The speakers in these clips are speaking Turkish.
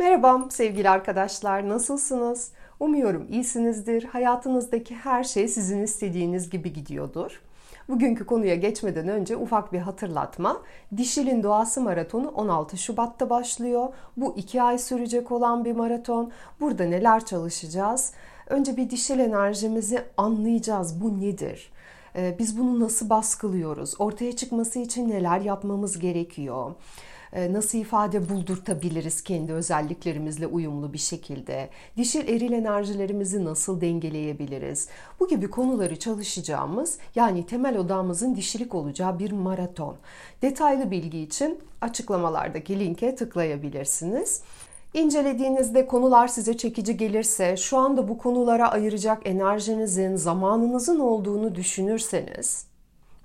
Merhaba sevgili arkadaşlar, nasılsınız? Umuyorum iyisinizdir. Hayatınızdaki her şey sizin istediğiniz gibi gidiyordur. Bugünkü konuya geçmeden önce ufak bir hatırlatma. Dişil'in Doğası Maratonu 16 Şubat'ta başlıyor. Bu iki ay sürecek olan bir maraton. Burada neler çalışacağız? Önce bir dişil enerjimizi anlayacağız. Bu nedir? Ee, biz bunu nasıl baskılıyoruz? Ortaya çıkması için neler yapmamız gerekiyor? Ee, nasıl ifade buldurtabiliriz kendi özelliklerimizle uyumlu bir şekilde? Dişil eril enerjilerimizi nasıl dengeleyebiliriz? Bu gibi konuları çalışacağımız yani temel odamızın dişilik olacağı bir maraton. Detaylı bilgi için açıklamalardaki linke tıklayabilirsiniz. İncelediğinizde konular size çekici gelirse, şu anda bu konulara ayıracak enerjinizin, zamanınızın olduğunu düşünürseniz,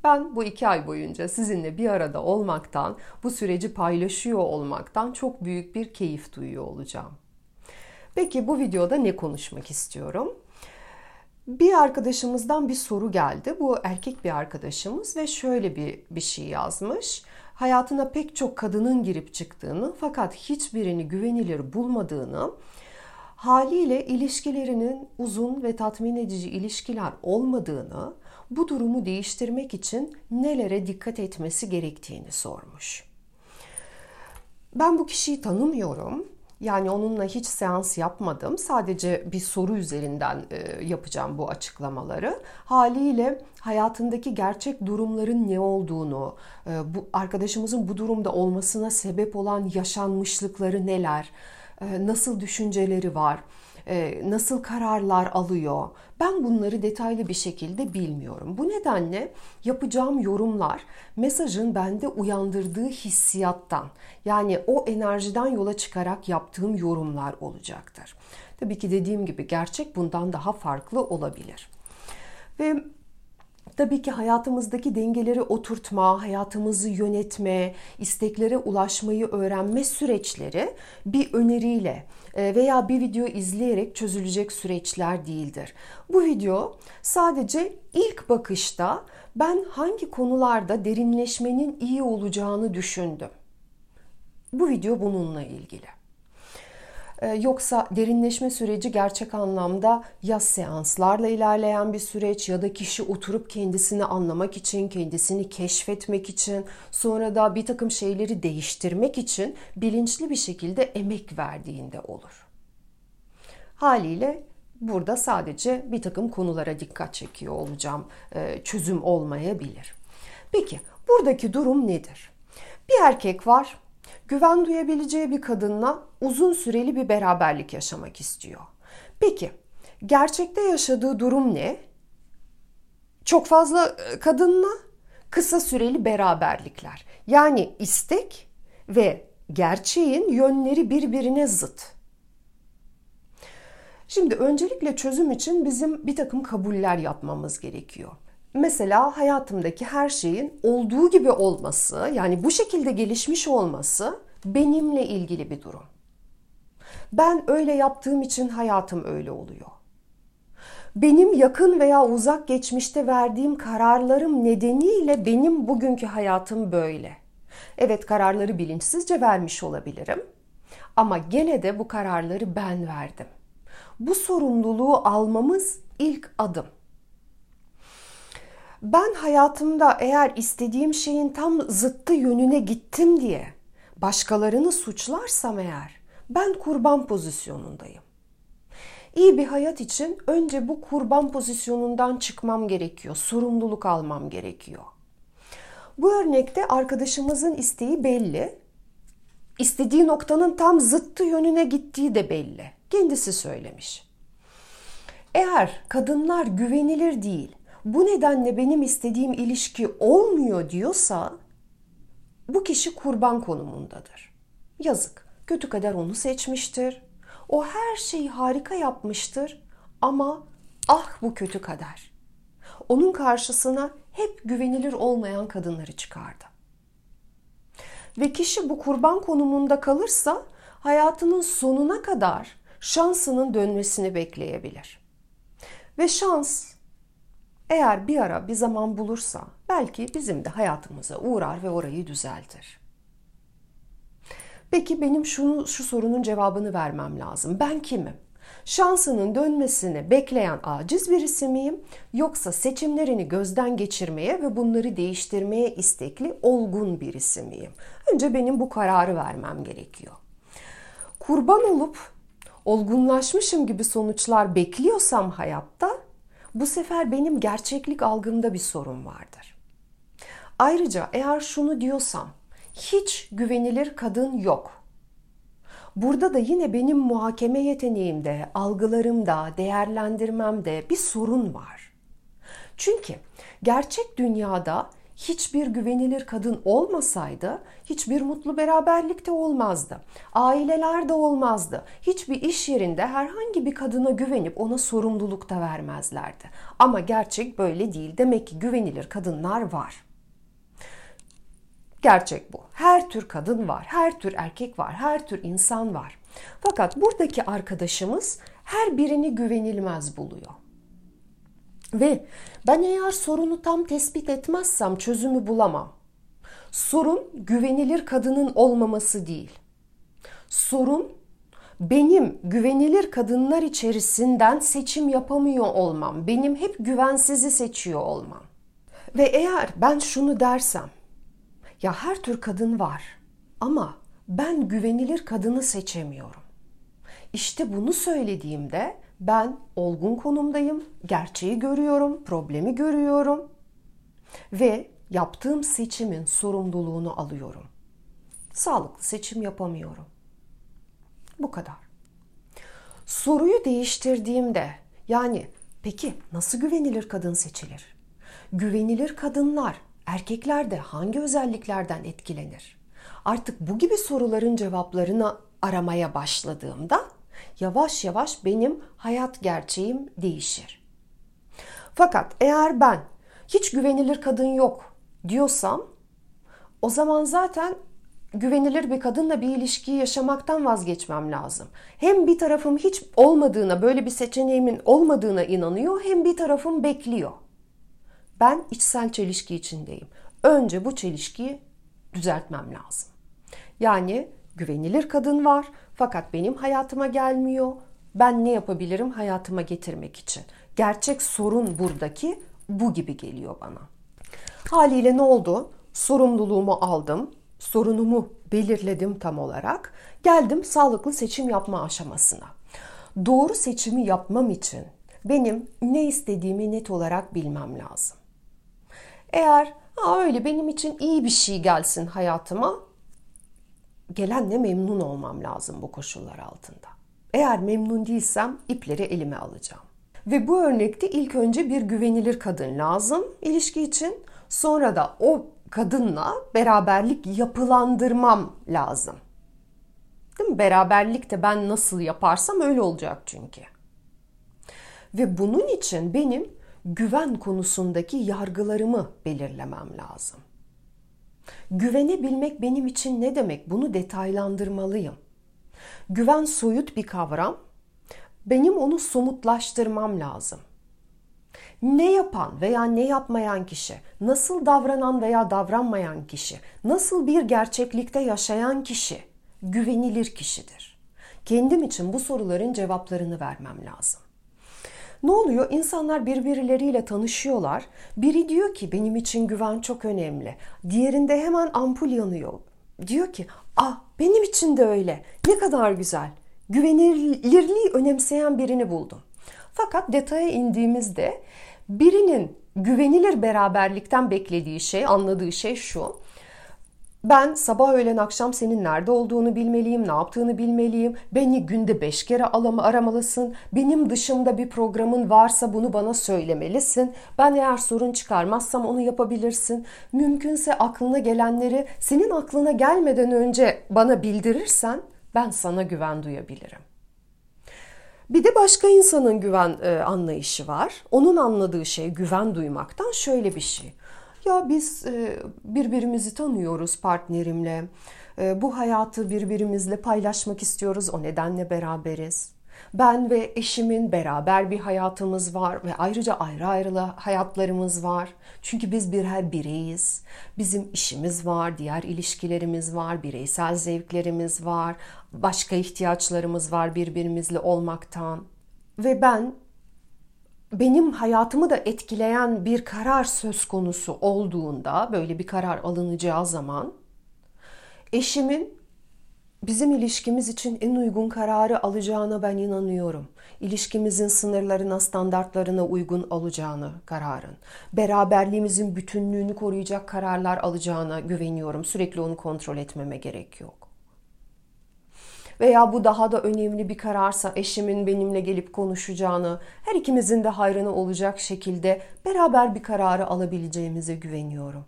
ben bu iki ay boyunca sizinle bir arada olmaktan, bu süreci paylaşıyor olmaktan çok büyük bir keyif duyuyor olacağım. Peki bu videoda ne konuşmak istiyorum? Bir arkadaşımızdan bir soru geldi. Bu erkek bir arkadaşımız ve şöyle bir bir şey yazmış. Hayatına pek çok kadının girip çıktığını fakat hiçbirini güvenilir bulmadığını, haliyle ilişkilerinin uzun ve tatmin edici ilişkiler olmadığını, bu durumu değiştirmek için nelere dikkat etmesi gerektiğini sormuş. Ben bu kişiyi tanımıyorum. Yani onunla hiç seans yapmadım. Sadece bir soru üzerinden e, yapacağım bu açıklamaları. Haliyle hayatındaki gerçek durumların ne olduğunu, e, bu arkadaşımızın bu durumda olmasına sebep olan yaşanmışlıkları neler, e, nasıl düşünceleri var, nasıl kararlar alıyor. Ben bunları detaylı bir şekilde bilmiyorum. Bu nedenle yapacağım yorumlar mesajın bende uyandırdığı hissiyattan yani o enerjiden yola çıkarak yaptığım yorumlar olacaktır. Tabii ki dediğim gibi gerçek bundan daha farklı olabilir. Ve Tabii ki hayatımızdaki dengeleri oturtma, hayatımızı yönetme, isteklere ulaşmayı öğrenme süreçleri bir öneriyle e, veya bir video izleyerek çözülecek süreçler değildir. Bu video sadece ilk bakışta ben hangi konularda derinleşmenin iyi olacağını düşündüm. Bu video bununla ilgili. Ee, yoksa derinleşme süreci gerçek anlamda ya seanslarla ilerleyen bir süreç ya da kişi oturup kendisini anlamak için, kendisini keşfetmek için, sonra da bir takım şeyleri değiştirmek için bilinçli bir şekilde emek verdiğinde olur. Haliyle burada sadece bir takım konulara dikkat çekiyor olacağım. Ee, çözüm olmayabilir. Peki buradaki durum nedir? Bir erkek var güven duyabileceği bir kadınla uzun süreli bir beraberlik yaşamak istiyor. Peki gerçekte yaşadığı durum ne? Çok fazla e, kadınla kısa süreli beraberlikler. Yani istek ve gerçeğin yönleri birbirine zıt. Şimdi öncelikle çözüm için bizim bir takım kabuller yapmamız gerekiyor. Mesela hayatımdaki her şeyin olduğu gibi olması, yani bu şekilde gelişmiş olması benimle ilgili bir durum. Ben öyle yaptığım için hayatım öyle oluyor. Benim yakın veya uzak geçmişte verdiğim kararlarım nedeniyle benim bugünkü hayatım böyle. Evet kararları bilinçsizce vermiş olabilirim. Ama gene de bu kararları ben verdim. Bu sorumluluğu almamız ilk adım. Ben hayatımda eğer istediğim şeyin tam zıttı yönüne gittim diye başkalarını suçlarsam eğer ben kurban pozisyonundayım. İyi bir hayat için önce bu kurban pozisyonundan çıkmam gerekiyor. Sorumluluk almam gerekiyor. Bu örnekte arkadaşımızın isteği belli. İstediği noktanın tam zıttı yönüne gittiği de belli. Kendisi söylemiş. Eğer kadınlar güvenilir değil, bu nedenle benim istediğim ilişki olmuyor diyorsa bu kişi kurban konumundadır. Yazık. Kötü kader onu seçmiştir. O her şeyi harika yapmıştır ama ah bu kötü kader. Onun karşısına hep güvenilir olmayan kadınları çıkardı. Ve kişi bu kurban konumunda kalırsa hayatının sonuna kadar şansının dönmesini bekleyebilir. Ve şans eğer bir ara bir zaman bulursa belki bizim de hayatımıza uğrar ve orayı düzeltir. Peki benim şunu, şu sorunun cevabını vermem lazım. Ben kimim? Şansının dönmesini bekleyen aciz birisi miyim? Yoksa seçimlerini gözden geçirmeye ve bunları değiştirmeye istekli olgun birisi miyim? Önce benim bu kararı vermem gerekiyor. Kurban olup olgunlaşmışım gibi sonuçlar bekliyorsam hayatta bu sefer benim gerçeklik algımda bir sorun vardır. Ayrıca eğer şunu diyorsam hiç güvenilir kadın yok. Burada da yine benim muhakeme yeteneğimde, algılarımda, değerlendirmemde bir sorun var. Çünkü gerçek dünyada hiçbir güvenilir kadın olmasaydı hiçbir mutlu beraberlik de olmazdı. Aileler de olmazdı. Hiçbir iş yerinde herhangi bir kadına güvenip ona sorumluluk da vermezlerdi. Ama gerçek böyle değil. Demek ki güvenilir kadınlar var. Gerçek bu. Her tür kadın var, her tür erkek var, her tür insan var. Fakat buradaki arkadaşımız her birini güvenilmez buluyor. Ve ben eğer sorunu tam tespit etmezsem çözümü bulamam. Sorun güvenilir kadının olmaması değil. Sorun benim güvenilir kadınlar içerisinden seçim yapamıyor olmam. Benim hep güvensizi seçiyor olmam. Ve eğer ben şunu dersem, ya her tür kadın var ama ben güvenilir kadını seçemiyorum. İşte bunu söylediğimde ben olgun konumdayım, gerçeği görüyorum, problemi görüyorum ve yaptığım seçimin sorumluluğunu alıyorum. Sağlıklı seçim yapamıyorum. Bu kadar. Soruyu değiştirdiğimde yani peki nasıl güvenilir kadın seçilir? Güvenilir kadınlar erkeklerde hangi özelliklerden etkilenir? Artık bu gibi soruların cevaplarını aramaya başladığımda yavaş yavaş benim hayat gerçeğim değişir. Fakat eğer ben hiç güvenilir kadın yok diyorsam o zaman zaten güvenilir bir kadınla bir ilişkiyi yaşamaktan vazgeçmem lazım. Hem bir tarafım hiç olmadığına, böyle bir seçeneğimin olmadığına inanıyor, hem bir tarafım bekliyor. Ben içsel çelişki içindeyim. Önce bu çelişkiyi düzeltmem lazım. Yani güvenilir kadın var fakat benim hayatıma gelmiyor. Ben ne yapabilirim hayatıma getirmek için? Gerçek sorun buradaki bu gibi geliyor bana. Haliyle ne oldu? Sorumluluğumu aldım. Sorunumu belirledim tam olarak. Geldim sağlıklı seçim yapma aşamasına. Doğru seçimi yapmam için benim ne istediğimi net olarak bilmem lazım. Eğer ha öyle benim için iyi bir şey gelsin hayatıma gelenle memnun olmam lazım bu koşullar altında. Eğer memnun değilsem ipleri elime alacağım. Ve bu örnekte ilk önce bir güvenilir kadın lazım ilişki için. Sonra da o kadınla beraberlik yapılandırmam lazım. Değil mi? Beraberlik de ben nasıl yaparsam öyle olacak çünkü. Ve bunun için benim güven konusundaki yargılarımı belirlemem lazım. Güvenebilmek benim için ne demek? Bunu detaylandırmalıyım. Güven soyut bir kavram. Benim onu somutlaştırmam lazım. Ne yapan veya ne yapmayan kişi, nasıl davranan veya davranmayan kişi, nasıl bir gerçeklikte yaşayan kişi güvenilir kişidir. Kendim için bu soruların cevaplarını vermem lazım. Ne oluyor? İnsanlar birbirleriyle tanışıyorlar. Biri diyor ki benim için güven çok önemli. Diğerinde hemen ampul yanıyor. Diyor ki ah benim için de öyle. Ne kadar güzel. Güvenilirliği önemseyen birini buldum. Fakat detaya indiğimizde birinin güvenilir beraberlikten beklediği şey, anladığı şey şu. Ben sabah öğlen akşam senin nerede olduğunu bilmeliyim, ne yaptığını bilmeliyim. Beni günde beş kere aramalısın. Benim dışımda bir programın varsa bunu bana söylemelisin. Ben eğer sorun çıkarmazsam onu yapabilirsin. Mümkünse aklına gelenleri senin aklına gelmeden önce bana bildirirsen ben sana güven duyabilirim. Bir de başka insanın güven e, anlayışı var. Onun anladığı şey güven duymaktan şöyle bir şey. Ya biz e, birbirimizi tanıyoruz partnerimle. E, bu hayatı birbirimizle paylaşmak istiyoruz. O nedenle beraberiz. Ben ve eşimin beraber bir hayatımız var ve ayrıca ayrı ayrı hayatlarımız var. Çünkü biz birer bireyiz. Bizim işimiz var, diğer ilişkilerimiz var, bireysel zevklerimiz var, başka ihtiyaçlarımız var birbirimizle olmaktan. Ve ben benim hayatımı da etkileyen bir karar söz konusu olduğunda, böyle bir karar alınacağı zaman eşimin bizim ilişkimiz için en uygun kararı alacağına ben inanıyorum. İlişkimizin sınırlarına, standartlarına uygun alacağını kararın. Beraberliğimizin bütünlüğünü koruyacak kararlar alacağına güveniyorum. Sürekli onu kontrol etmeme gerek yok. Veya bu daha da önemli bir kararsa eşimin benimle gelip konuşacağını, her ikimizin de hayrına olacak şekilde beraber bir kararı alabileceğimize güveniyorum.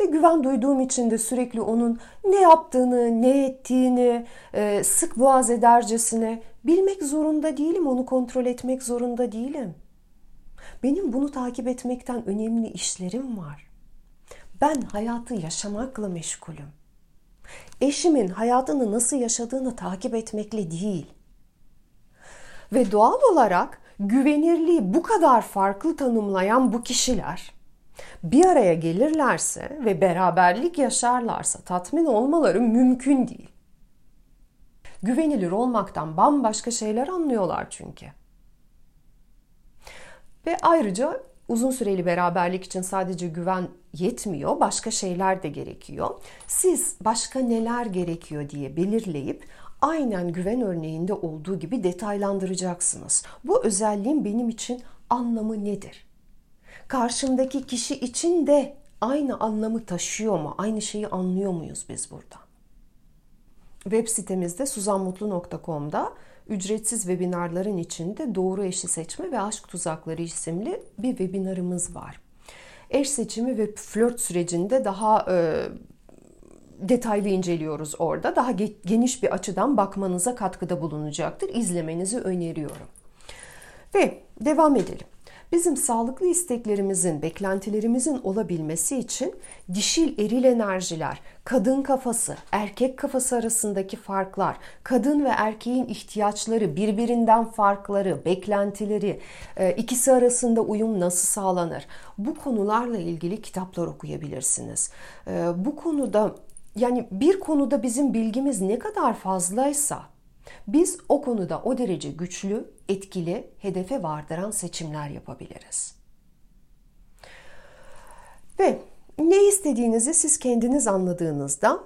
Ve güven duyduğum için de sürekli onun ne yaptığını, ne ettiğini e, sık boğaz edercesine bilmek zorunda değilim, onu kontrol etmek zorunda değilim. Benim bunu takip etmekten önemli işlerim var. Ben hayatı yaşamakla meşgulüm. Eşimin hayatını nasıl yaşadığını takip etmekle değil. Ve doğal olarak güvenirliği bu kadar farklı tanımlayan bu kişiler bir araya gelirlerse ve beraberlik yaşarlarsa tatmin olmaları mümkün değil. Güvenilir olmaktan bambaşka şeyler anlıyorlar çünkü. Ve ayrıca uzun süreli beraberlik için sadece güven yetmiyor, başka şeyler de gerekiyor. Siz başka neler gerekiyor diye belirleyip aynen güven örneğinde olduğu gibi detaylandıracaksınız. Bu özelliğin benim için anlamı nedir? karşımdaki kişi için de aynı anlamı taşıyor mu? Aynı şeyi anlıyor muyuz biz burada? Web sitemizde suzanmutlu.com'da ücretsiz webinarların içinde doğru eşi seçme ve aşk tuzakları isimli bir webinarımız var. Eş seçimi ve flört sürecinde daha e, detaylı inceliyoruz orada. Daha geniş bir açıdan bakmanıza katkıda bulunacaktır. İzlemenizi öneriyorum. Ve devam edelim. Bizim sağlıklı isteklerimizin, beklentilerimizin olabilmesi için dişil eril enerjiler, kadın kafası, erkek kafası arasındaki farklar, kadın ve erkeğin ihtiyaçları, birbirinden farkları, beklentileri, e, ikisi arasında uyum nasıl sağlanır? Bu konularla ilgili kitaplar okuyabilirsiniz. E, bu konuda yani bir konuda bizim bilgimiz ne kadar fazlaysa biz o konuda o derece güçlü, etkili, hedefe vardıran seçimler yapabiliriz. Ve ne istediğinizi siz kendiniz anladığınızda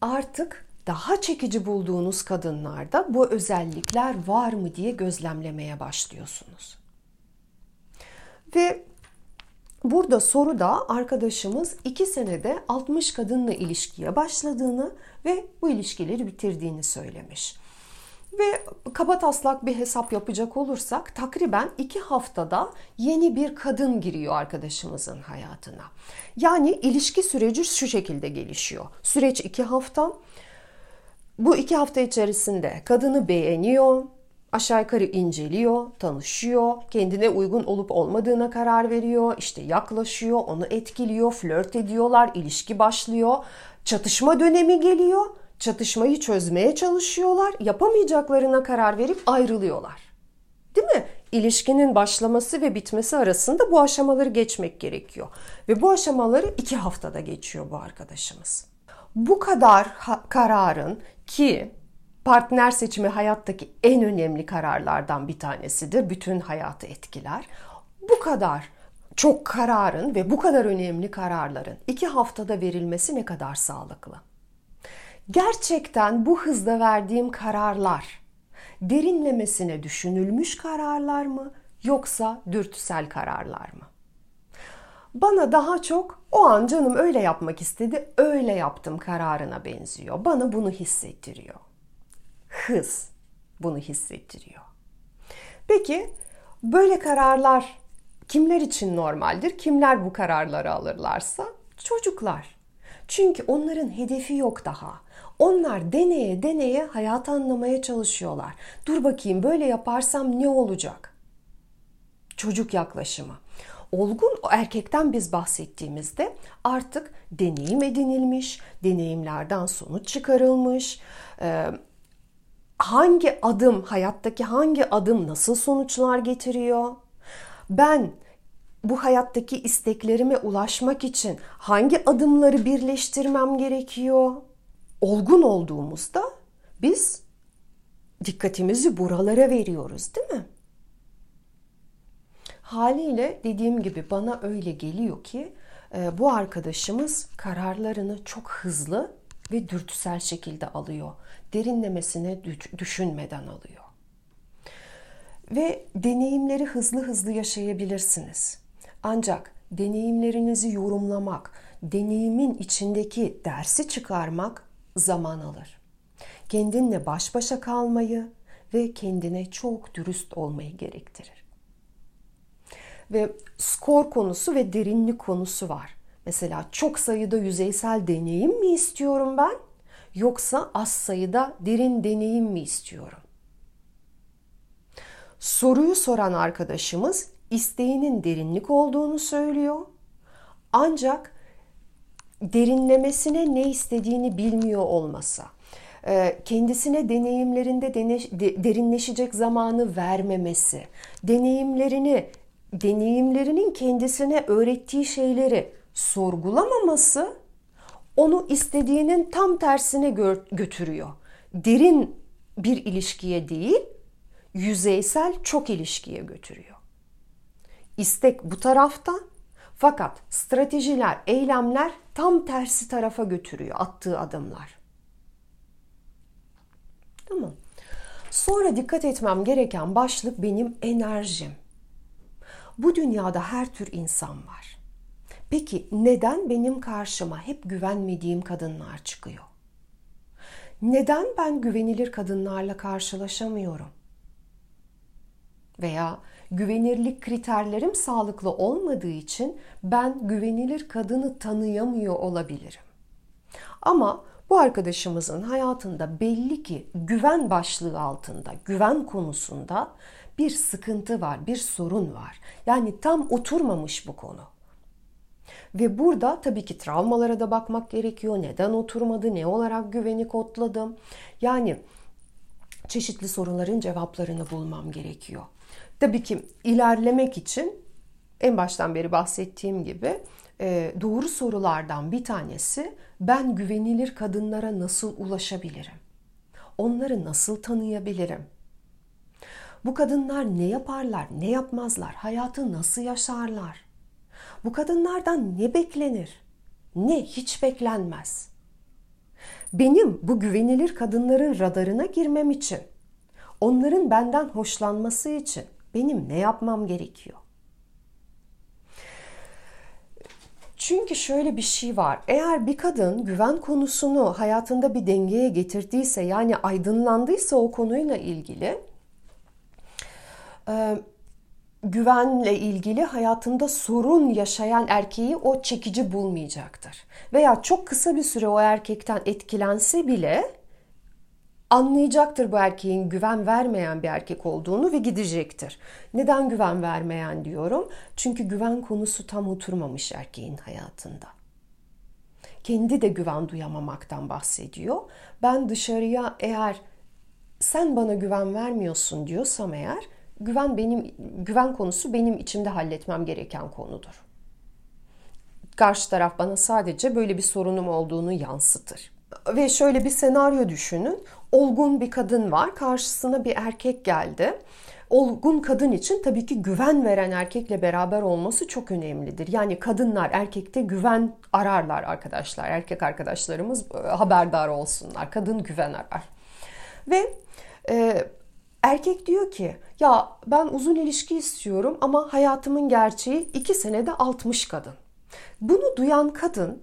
artık daha çekici bulduğunuz kadınlarda bu özellikler var mı diye gözlemlemeye başlıyorsunuz. Ve burada soruda arkadaşımız 2 senede 60 kadınla ilişkiye başladığını ve bu ilişkileri bitirdiğini söylemiş. Ve kaba taslak bir hesap yapacak olursak takriben iki haftada yeni bir kadın giriyor arkadaşımızın hayatına. Yani ilişki süreci şu şekilde gelişiyor. Süreç iki hafta. Bu iki hafta içerisinde kadını beğeniyor, aşağı yukarı inceliyor, tanışıyor, kendine uygun olup olmadığına karar veriyor, işte yaklaşıyor, onu etkiliyor, flört ediyorlar, ilişki başlıyor, çatışma dönemi geliyor çatışmayı çözmeye çalışıyorlar. Yapamayacaklarına karar verip ayrılıyorlar. Değil mi? İlişkinin başlaması ve bitmesi arasında bu aşamaları geçmek gerekiyor. Ve bu aşamaları iki haftada geçiyor bu arkadaşımız. Bu kadar kararın ki partner seçimi hayattaki en önemli kararlardan bir tanesidir. Bütün hayatı etkiler. Bu kadar çok kararın ve bu kadar önemli kararların iki haftada verilmesi ne kadar sağlıklı? Gerçekten bu hızda verdiğim kararlar derinlemesine düşünülmüş kararlar mı yoksa dürtüsel kararlar mı? Bana daha çok o an canım öyle yapmak istedi, öyle yaptım kararına benziyor. Bana bunu hissettiriyor. Hız bunu hissettiriyor. Peki böyle kararlar kimler için normaldir? Kimler bu kararları alırlarsa? Çocuklar. Çünkü onların hedefi yok daha. Onlar deneye deneye hayatı anlamaya çalışıyorlar. Dur bakayım böyle yaparsam ne olacak? Çocuk yaklaşımı. Olgun erkekten biz bahsettiğimizde artık deneyim edinilmiş, deneyimlerden sonuç çıkarılmış, e, hangi adım, hayattaki hangi adım nasıl sonuçlar getiriyor? Ben bu hayattaki isteklerime ulaşmak için hangi adımları birleştirmem gerekiyor? Olgun olduğumuzda biz dikkatimizi buralara veriyoruz, değil mi? Haliyle dediğim gibi bana öyle geliyor ki e, bu arkadaşımız kararlarını çok hızlı ve dürtüsel şekilde alıyor. Derinlemesine düşünmeden alıyor. Ve deneyimleri hızlı hızlı yaşayabilirsiniz. Ancak deneyimlerinizi yorumlamak, deneyimin içindeki dersi çıkarmak zaman alır. Kendinle baş başa kalmayı ve kendine çok dürüst olmayı gerektirir. Ve skor konusu ve derinlik konusu var. Mesela çok sayıda yüzeysel deneyim mi istiyorum ben? Yoksa az sayıda derin deneyim mi istiyorum? Soruyu soran arkadaşımız isteğinin derinlik olduğunu söylüyor. Ancak derinlemesine ne istediğini bilmiyor olmasa, e, kendisine deneyimlerinde derinleşecek zamanı vermemesi, deneyimlerini deneyimlerinin kendisine öğrettiği şeyleri sorgulamaması onu istediğinin tam tersine götürüyor. Derin bir ilişkiye değil, yüzeysel çok ilişkiye götürüyor. İstek bu tarafta fakat stratejiler, eylemler tam tersi tarafa götürüyor attığı adımlar. Tamam. Sonra dikkat etmem gereken başlık benim enerjim. Bu dünyada her tür insan var. Peki neden benim karşıma hep güvenmediğim kadınlar çıkıyor? Neden ben güvenilir kadınlarla karşılaşamıyorum? Veya güvenirlik kriterlerim sağlıklı olmadığı için ben güvenilir kadını tanıyamıyor olabilirim. Ama bu arkadaşımızın hayatında belli ki güven başlığı altında, güven konusunda bir sıkıntı var, bir sorun var. Yani tam oturmamış bu konu. Ve burada tabii ki travmalara da bakmak gerekiyor. Neden oturmadı, ne olarak güveni kodladım. Yani çeşitli soruların cevaplarını bulmam gerekiyor. Tabii ki ilerlemek için en baştan beri bahsettiğim gibi e, doğru sorulardan bir tanesi ben güvenilir kadınlara nasıl ulaşabilirim? Onları nasıl tanıyabilirim? Bu kadınlar ne yaparlar, ne yapmazlar, hayatı nasıl yaşarlar? Bu kadınlardan ne beklenir? Ne hiç beklenmez. Benim bu güvenilir kadınların radarına girmem için, onların benden hoşlanması için benim ne yapmam gerekiyor? Çünkü şöyle bir şey var. Eğer bir kadın güven konusunu hayatında bir dengeye getirdiyse yani aydınlandıysa o konuyla ilgili e, güvenle ilgili hayatında sorun yaşayan erkeği o çekici bulmayacaktır. Veya çok kısa bir süre o erkekten etkilense bile anlayacaktır bu erkeğin güven vermeyen bir erkek olduğunu ve gidecektir. Neden güven vermeyen diyorum? Çünkü güven konusu tam oturmamış erkeğin hayatında. Kendi de güven duyamamaktan bahsediyor. Ben dışarıya eğer sen bana güven vermiyorsun diyorsam eğer güven benim güven konusu benim içimde halletmem gereken konudur. Karşı taraf bana sadece böyle bir sorunum olduğunu yansıtır. Ve şöyle bir senaryo düşünün. Olgun bir kadın var. Karşısına bir erkek geldi. Olgun kadın için tabii ki güven veren erkekle beraber olması çok önemlidir. Yani kadınlar erkekte güven ararlar arkadaşlar. Erkek arkadaşlarımız e, haberdar olsunlar. Kadın güven arar. Ve e, erkek diyor ki ya ben uzun ilişki istiyorum ama hayatımın gerçeği iki senede 60 kadın. Bunu duyan kadın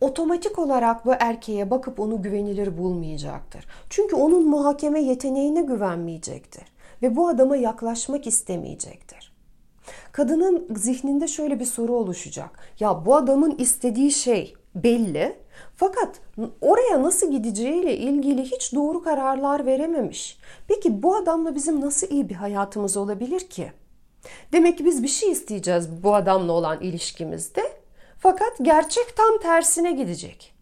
otomatik olarak bu erkeğe bakıp onu güvenilir bulmayacaktır. Çünkü onun muhakeme yeteneğine güvenmeyecektir ve bu adama yaklaşmak istemeyecektir. Kadının zihninde şöyle bir soru oluşacak. Ya bu adamın istediği şey belli fakat oraya nasıl gideceğiyle ilgili hiç doğru kararlar verememiş. Peki bu adamla bizim nasıl iyi bir hayatımız olabilir ki? Demek ki biz bir şey isteyeceğiz bu adamla olan ilişkimizde fakat gerçek tam tersine gidecek.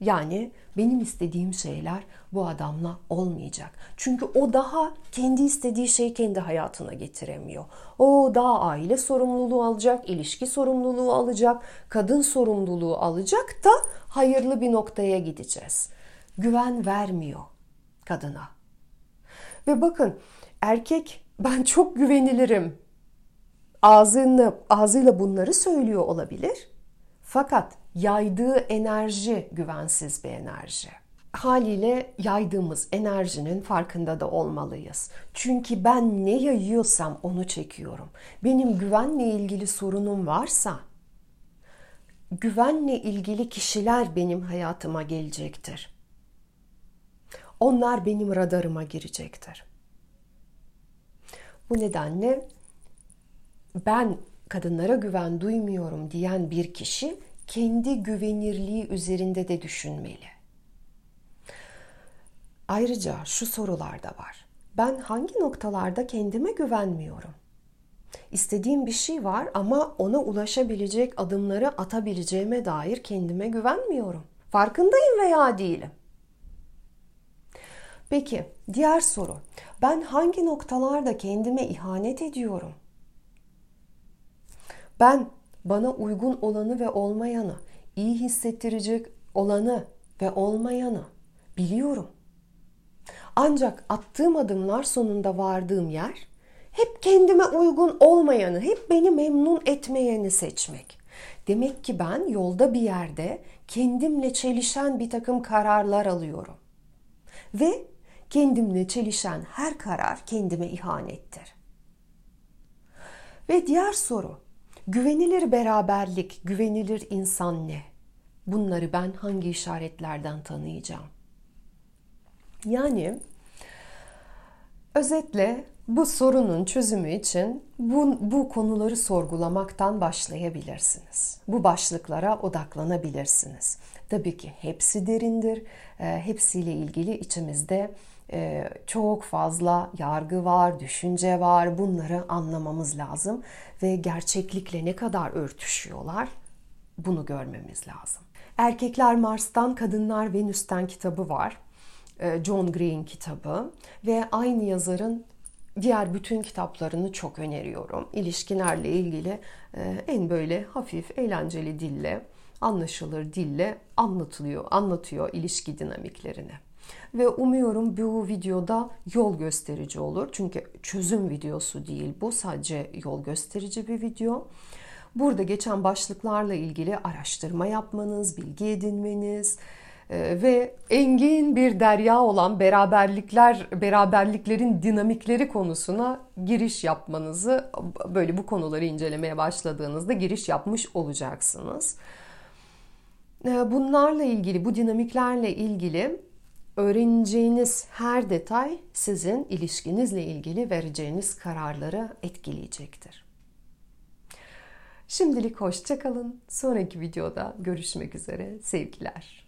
Yani benim istediğim şeyler bu adamla olmayacak. Çünkü o daha kendi istediği şeyi kendi hayatına getiremiyor. O daha aile sorumluluğu alacak, ilişki sorumluluğu alacak, kadın sorumluluğu alacak da hayırlı bir noktaya gideceğiz. Güven vermiyor kadına. Ve bakın erkek ben çok güvenilirim. Ağzını, ağzıyla bunları söylüyor olabilir. Fakat yaydığı enerji güvensiz bir enerji. Haliyle yaydığımız enerjinin farkında da olmalıyız. Çünkü ben ne yayıyorsam onu çekiyorum. Benim güvenle ilgili sorunum varsa güvenle ilgili kişiler benim hayatıma gelecektir. Onlar benim radarıma girecektir. Bu nedenle ben kadınlara güven duymuyorum diyen bir kişi kendi güvenirliği üzerinde de düşünmeli. Ayrıca şu sorular da var. Ben hangi noktalarda kendime güvenmiyorum? İstediğim bir şey var ama ona ulaşabilecek adımları atabileceğime dair kendime güvenmiyorum. Farkındayım veya değilim. Peki, diğer soru. Ben hangi noktalarda kendime ihanet ediyorum? Ben bana uygun olanı ve olmayanı, iyi hissettirecek olanı ve olmayanı biliyorum. Ancak attığım adımlar sonunda vardığım yer hep kendime uygun olmayanı, hep beni memnun etmeyeni seçmek. Demek ki ben yolda bir yerde kendimle çelişen bir takım kararlar alıyorum. Ve kendimle çelişen her karar kendime ihanettir. Ve diğer soru, güvenilir beraberlik, güvenilir insan ne? Bunları ben hangi işaretlerden tanıyacağım? Yani özetle bu sorunun çözümü için bu, bu konuları sorgulamaktan başlayabilirsiniz. Bu başlıklara odaklanabilirsiniz. Tabii ki hepsi derindir. Hepsiyle ilgili içimizde e, çok fazla yargı var, düşünce var. Bunları anlamamız lazım ve gerçeklikle ne kadar örtüşüyorlar bunu görmemiz lazım. Erkekler Mars'tan, Kadınlar Venüs'ten kitabı var. E, John Green kitabı ve aynı yazarın diğer bütün kitaplarını çok öneriyorum. İlişkilerle ilgili e, en böyle hafif, eğlenceli dille, anlaşılır dille anlatılıyor, anlatıyor ilişki dinamiklerini. Ve umuyorum bu videoda yol gösterici olur. Çünkü çözüm videosu değil bu. Sadece yol gösterici bir video. Burada geçen başlıklarla ilgili araştırma yapmanız, bilgi edinmeniz e, ve engin bir derya olan beraberlikler, beraberliklerin dinamikleri konusuna giriş yapmanızı böyle bu konuları incelemeye başladığınızda giriş yapmış olacaksınız. E, bunlarla ilgili, bu dinamiklerle ilgili öğreneceğiniz her detay sizin ilişkinizle ilgili vereceğiniz kararları etkileyecektir. Şimdilik hoşçakalın. Sonraki videoda görüşmek üzere. Sevgiler.